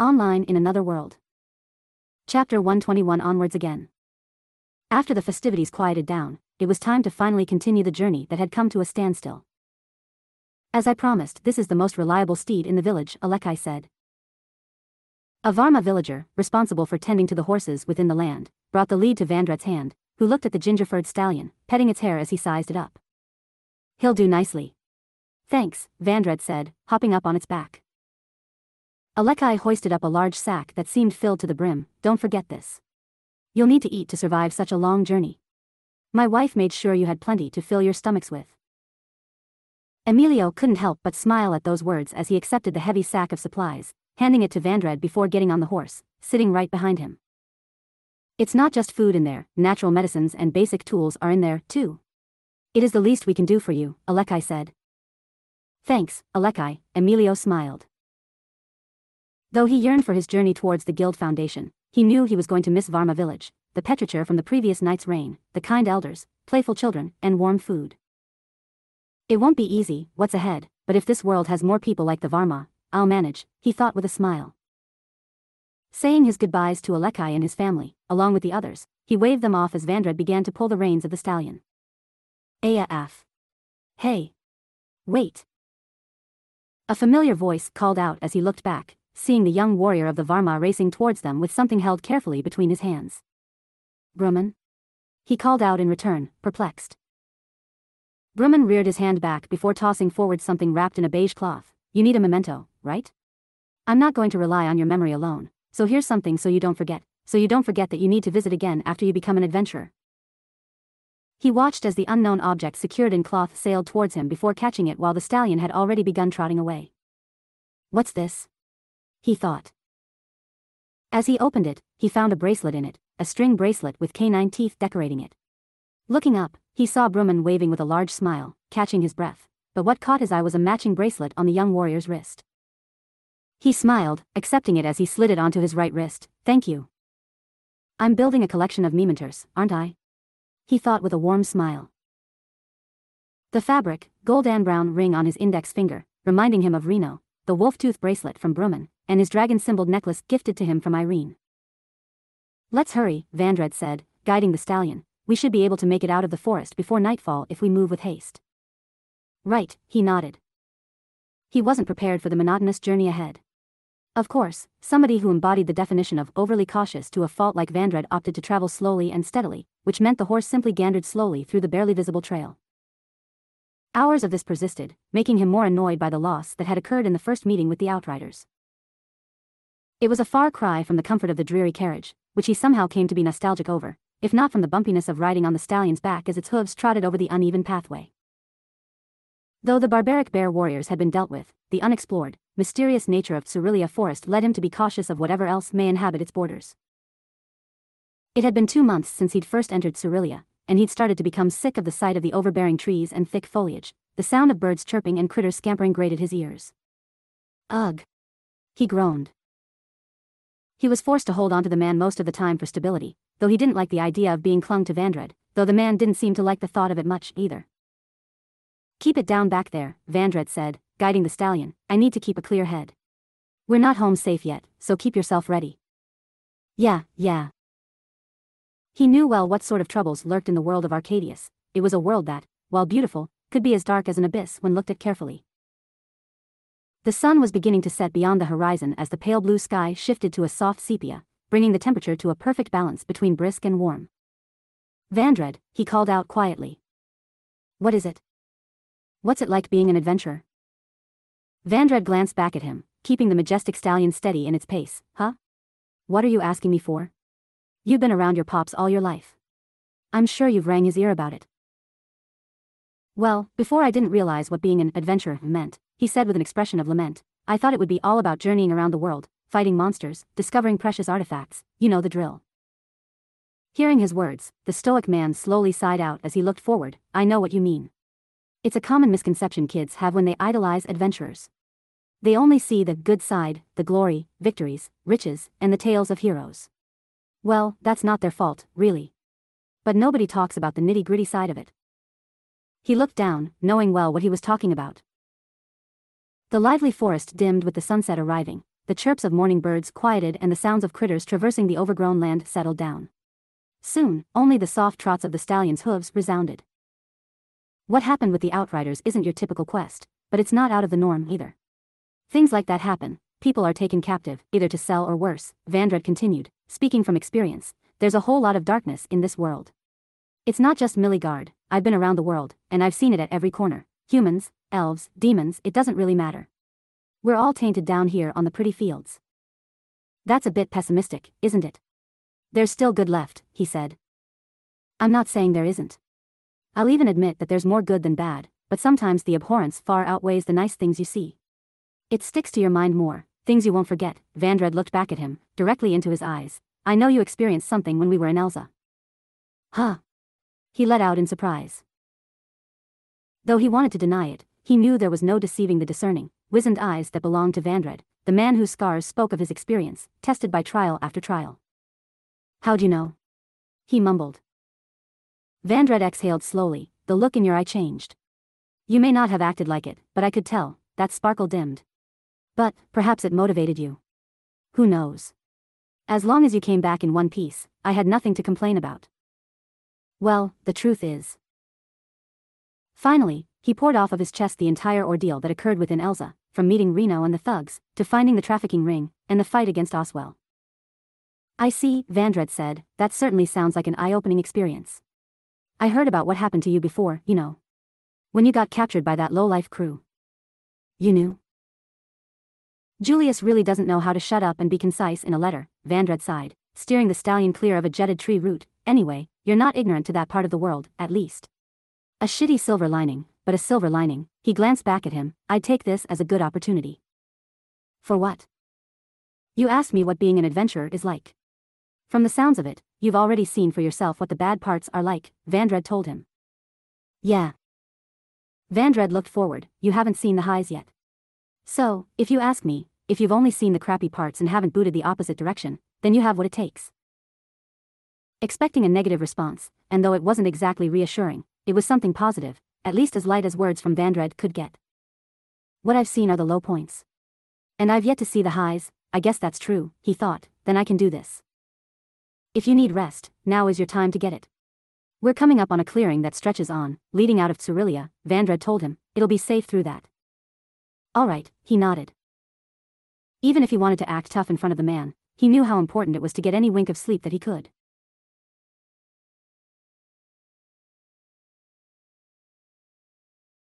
Online in another world. Chapter 121 onwards again. After the festivities quieted down, it was time to finally continue the journey that had come to a standstill. As I promised, this is the most reliable steed in the village, Alekkai said. A Verma villager, responsible for tending to the horses within the land, brought the lead to Vandread's hand, who looked at the gingerfurred stallion, petting its hair as he sized it up. He'll do nicely. Thanks, Vandread said, hopping up on its back. Alekkai hoisted up a large sack that seemed filled to the brim, don't forget this. You'll need to eat to survive such a long journey. My wife made sure you had plenty to fill your stomachs with. Emilio couldn't help but smile at those words as he accepted the heavy sack of supplies, handing it to Vandread before getting on the horse, sitting right behind him. It's not just food in there, natural medicines and basic tools are in there, too. It is the least we can do for you, Alekkai said. Thanks, Alekkai, Emilio smiled. Though he yearned for his journey towards the Guild Foundation, he knew he was going to miss Verma village, the Petrichor from the previous night's rain, the kind elders, playful children, and warm food. It won't be easy, what's ahead, but if this world has more people like the Verma, I'll manage, he thought with a smile. Saying his goodbyes to Alekkai and his family, along with the others, he waved them off as Vandread began to pull the reins of the stallion. Aya F. Hey. Wait. A familiar voice called out as he looked back, seeing the young warrior of the Verma racing towards them with something held carefully between his hands. Brumman? He called out in return, perplexed. Brumman reared his hand back before tossing forward something wrapped in a beige cloth. You need a memento, right? I'm not going to rely on your memory alone, so here's something so you don't forget, so you don't forget that you need to visit again after you become an adventurer. He watched as the unknown object secured in cloth sailed towards him before catching it while the stallion had already begun trotting away. What's this? He thought. As he opened it, he found a bracelet in it, a string bracelet with canine teeth decorating it. Looking up, he saw Brumman waving with a large smile, catching his breath, but what caught his eye was a matching bracelet on the young warrior's wrist. He smiled, accepting it as he slid it onto his right wrist, thank you. I'm building a collection of mementers, aren't I? He thought with a warm smile. The fabric, gold and brown ring on his index finger, reminding him of Reno, the wolf tooth bracelet from Brumman, and his dragon-symboled necklace gifted to him from Irene. Let's hurry, Vandread said, guiding the stallion. We should be able to make it out of the forest before nightfall if we move with haste. Right, he nodded. He wasn't prepared for the monotonous journey ahead. Of course, somebody who embodied the definition of overly cautious to a fault like Vandread opted to travel slowly and steadily, which meant the horse simply gandered slowly through the barely visible trail. Hours of this persisted, making him more annoyed by the loss that had occurred in the first meeting with the Outriders. It was a far cry from the comfort of the dreary carriage, which he somehow came to be nostalgic over, if not from the bumpiness of riding on the stallion's back as its hooves trotted over the uneven pathway. Though the barbaric bear warriors had been dealt with, the unexplored, mysterious nature of Cerulia Forest led him to be cautious of whatever else may inhabit its borders. It had been two months since he'd first entered Cerulia, and he'd started to become sick of the sight of the overbearing trees and thick foliage. The sound of birds chirping and critters scampering grated his ears. Ugh. He groaned. He was forced to hold onto the man most of the time for stability, though he didn't like the idea of being clung to Vandread, though the man didn't seem to like the thought of it much, either. Keep it down back there, Vandread said, guiding the stallion, I need to keep a clear head. We're not home safe yet, so keep yourself ready. Yeah, yeah. He knew well what sort of troubles lurked in the world of Arcadius, it was a world that, while beautiful, could be as dark as an abyss when looked at carefully. The sun was beginning to set beyond the horizon as the pale blue sky shifted to a soft sepia, bringing the temperature to a perfect balance between brisk and warm. Vandread, he called out quietly. What is it? What's it like being an adventurer? Vandread glanced back at him, keeping the majestic stallion steady in its pace. Huh? What are you asking me for? You've been around your pops all your life. I'm sure you've rang his ear about it. Well, before I didn't realize what being an adventurer meant, he said with an expression of lament. I thought it would be all about journeying around the world, fighting monsters, discovering precious artifacts, you know the drill. Hearing his words, the stoic man slowly sighed out as he looked forward, I know what you mean. It's a common misconception kids have when they idolize adventurers. They only see the good side, the glory, victories, riches, and the tales of heroes. Well, that's not their fault, really. But nobody talks about the nitty gritty side of it. He looked down, knowing well what he was talking about. The lively forest dimmed with the sunset arriving, the chirps of morning birds quieted and the sounds of critters traversing the overgrown land settled down. Soon, only the soft trots of the stallion's hooves resounded. What happened with the Outriders isn't your typical quest, but it's not out of the norm either. Things like that happen, people are taken captive, either to sell or worse, Vandread continued, speaking from experience, there's a whole lot of darkness in this world. It's not just Milligard, I've been around the world, and I've seen it at every corner. Humans, elves, demons, it doesn't really matter. We're all tainted down here on the pretty fields. That's a bit pessimistic, isn't it? There's still good left, he said. I'm not saying there isn't. I'll even admit that there's more good than bad, but sometimes the abhorrence far outweighs the nice things you see. It sticks to your mind more, things you won't forget. Vandread looked back at him, directly into his eyes. I know you experienced something when we were in Elza. Huh, he let out in surprise. Though he wanted to deny it, he knew there was no deceiving the discerning, wizened eyes that belonged to Vandread, the man whose scars spoke of his experience, tested by trial after trial. How'd you know? He mumbled. Vandread exhaled slowly, the look in your eye changed. You may not have acted like it, but I could tell, that sparkle dimmed. But, perhaps it motivated you. Who knows? As long as you came back in one piece, I had nothing to complain about. Well, the truth is. Finally, he poured off of his chest the entire ordeal that occurred within Elza, from meeting Reno and the thugs, to finding the trafficking ring, and the fight against Oswell. I see, Vandread said, that certainly sounds like an eye-opening experience. I heard about what happened to you before, you know. When you got captured by that low-life crew. You knew? Julius really doesn't know how to shut up and be concise in a letter, Vandread sighed, steering the stallion clear of a jetted tree root, anyway, you're not ignorant to that part of the world, at least. A shitty silver lining, but a silver lining, he glanced back at him, I'd take this as a good opportunity. For what? You asked me what being an adventurer is like. From the sounds of it, you've already seen for yourself what the bad parts are like, Vandread told him. Yeah. Vandread looked forward, you haven't seen the highs yet. So, if you ask me, if you've only seen the crappy parts and haven't booted the opposite direction, then you have what it takes. Expecting a negative response, and though it wasn't exactly reassuring, it was something positive, at least as light as words from Vandread could get. What I've seen are the low points. And I've yet to see the highs, I guess that's true, he thought, then I can do this. If you need rest, now is your time to get it. We're coming up on a clearing that stretches on, leading out of Cerulia, Vandread told him, it'll be safe through that. Alright, he nodded. Even if he wanted to act tough in front of the man, he knew how important it was to get any wink of sleep that he could.